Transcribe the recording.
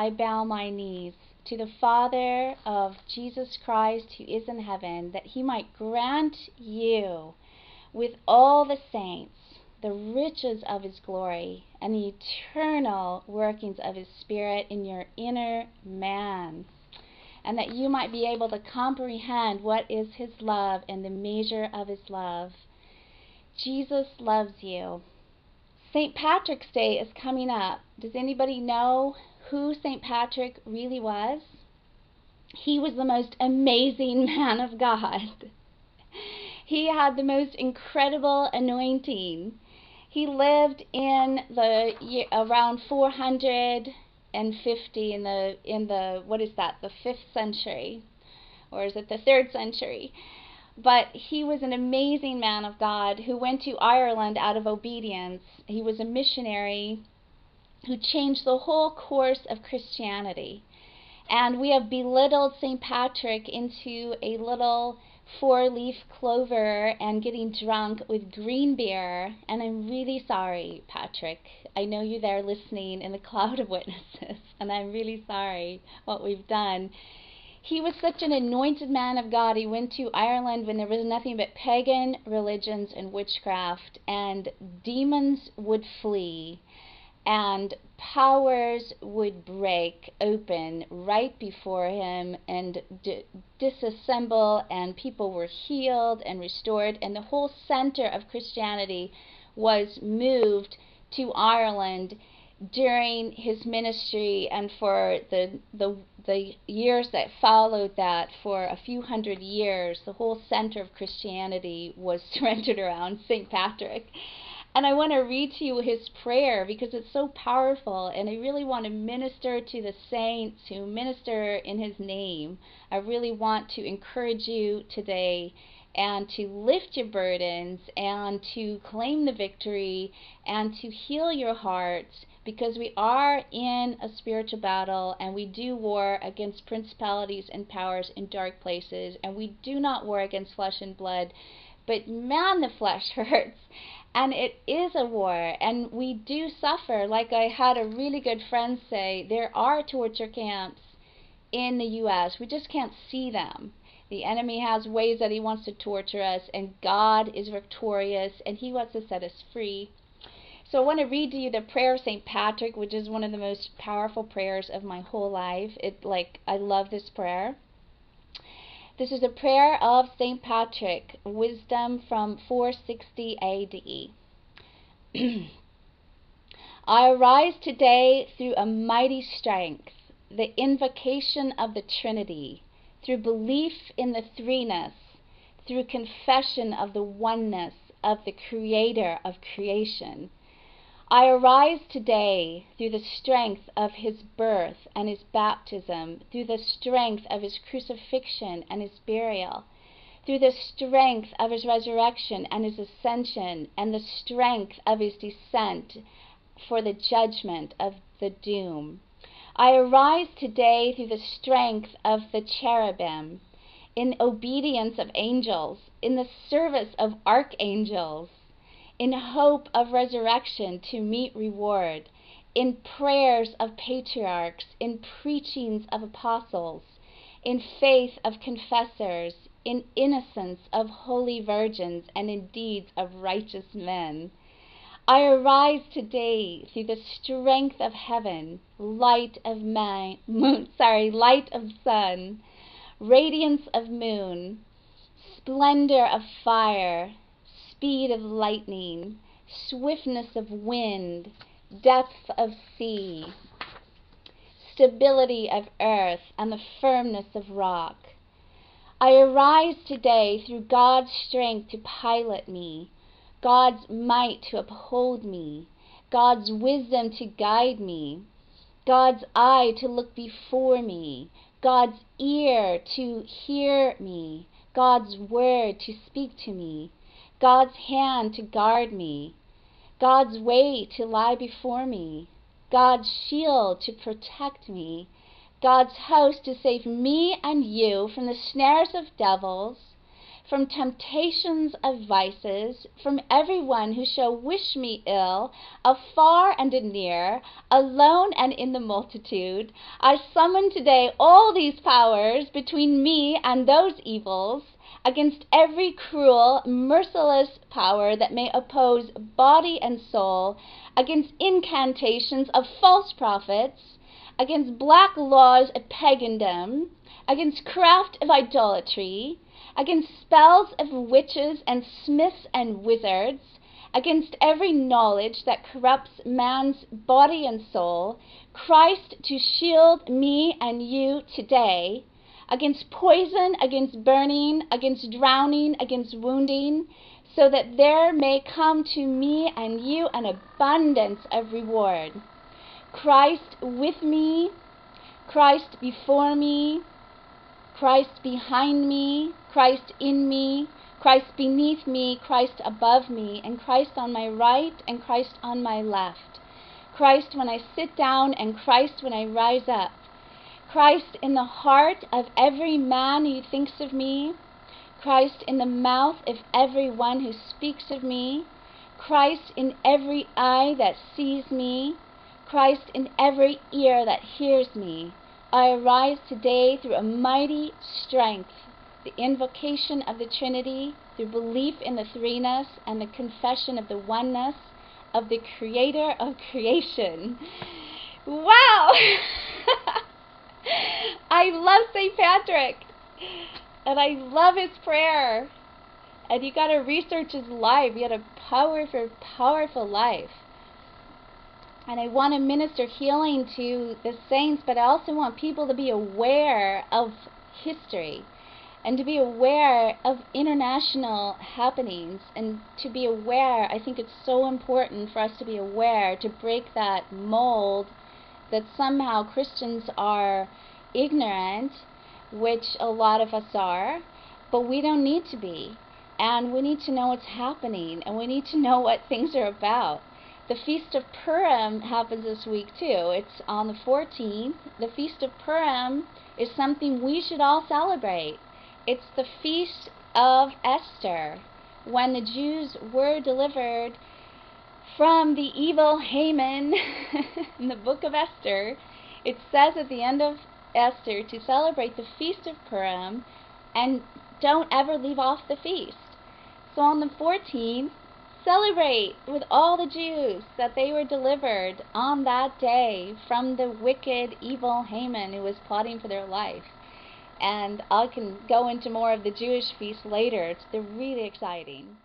I bow my knees to the Father of Jesus Christ who is in heaven, that he might grant you with all the saints the riches of his glory and the eternal workings of his Spirit in your inner man, and that you might be able to comprehend what is his love and the measure of his love. Jesus loves you. St. Patrick's Day is coming up. Does anybody know who St. Patrick really was? He was the most amazing man of God. He had the most incredible anointing. He lived in the year, around 450 in the in the what is that? The 5th century or is it the 3rd century? But he was an amazing man of God who went to Ireland out of obedience. He was a missionary who changed the whole course of Christianity. And we have belittled St. Patrick into a little four leaf clover and getting drunk with green beer. And I'm really sorry, Patrick. I know you're there listening in the cloud of witnesses, and I'm really sorry what we've done. He was such an anointed man of God. He went to Ireland when there was nothing but pagan religions and witchcraft, and demons would flee, and powers would break open right before him and d- disassemble, and people were healed and restored, and the whole center of Christianity was moved to Ireland during his ministry and for the the the years that followed that for a few hundred years the whole center of Christianity was centered around St. Patrick and I want to read to you his prayer because it's so powerful and I really want to minister to the saints who minister in his name. I really want to encourage you today and to lift your burdens and to claim the victory and to heal your hearts because we are in a spiritual battle and we do war against principalities and powers in dark places. And we do not war against flesh and blood but man the flesh hurts and it is a war and we do suffer like i had a really good friend say there are torture camps in the us we just can't see them the enemy has ways that he wants to torture us and god is victorious and he wants to set us free so I want to read to you the prayer of St. Patrick, which is one of the most powerful prayers of my whole life. It like I love this prayer. This is a prayer of St. Patrick, wisdom from 460 AD. I arise today through a mighty strength, the invocation of the Trinity, through belief in the threeness, through confession of the oneness of the Creator of creation I arise today through the strength of his birth and his baptism, through the strength of his crucifixion and his burial, through the strength of his resurrection and his ascension, and the strength of his descent for the judgment of the doom. I arise today through the strength of the cherubim, in obedience of angels, in the service of archangels in hope of resurrection to meet reward, in prayers of patriarchs, in preachings of apostles, in faith of confessors, in innocence of holy virgins, and in deeds of righteous men. I arise today through the strength of heaven, light of man, moon, sorry, light of sun, radiance of moon, splendor of fire, speed of lightning, swiftness of wind, depth of sea, stability of earth, and the firmness of rock. I arise today through God's strength to pilot me, God's might to uphold me, God's wisdom to guide me, God's eye to look before me, God's ear to hear me, God's word to speak to me, God's hand to guard me, God's way to lie before me, God's shield to protect me, God's host to save me and you from the snares of devils, from temptations of vices, from everyone who shall wish me ill, afar and near, alone and in the multitude. I summon today all these powers between me and those evils, against every cruel, merciless power that may oppose body and soul, against incantations of false prophets, against black laws of pagandom, against craft of idolatry, against spells of witches and smiths and wizards, against every knowledge that corrupts man's body and soul, Christ to shield me and you today, against poison, against burning, against drowning, against wounding, so that there may come to me and you an abundance of reward. Christ with me, Christ before me, Christ behind me, Christ in me, Christ beneath me, Christ above me, and Christ on my right and Christ on my left. Christ when I sit down and Christ when I rise up. Christ in the heart of every man who thinks of me. Christ in the mouth of every one who speaks of me. Christ in every eye that sees me. Christ in every ear that hears me. I arise today through a mighty strength, the invocation of the Trinity, through belief in the threeness, and the confession of the oneness of the Creator of creation. Wow! I love St. Patrick, and I love his prayer. And you got to research his life. He had a powerful, powerful life. And I want to minister healing to the saints, but I also want people to be aware of history and to be aware of international happenings and to be aware. I think it's so important for us to be aware to break that mold that somehow Christians are ignorant, which a lot of us are, but we don't need to be. And we need to know what's happening and we need to know what things are about. The Feast of Purim happens this week too. It's on the 14th. The Feast of Purim is something we should all celebrate. It's the Feast of Esther, when the Jews were delivered from the evil Haman in the book of Esther. It says at the end of Esther to celebrate the Feast of Purim and don't ever leave off the feast. So on the 14th, Celebrate with all the Jews that they were delivered on that day from the wicked, evil Haman who was plotting for their life. And I can go into more of the Jewish feast later. They're really exciting.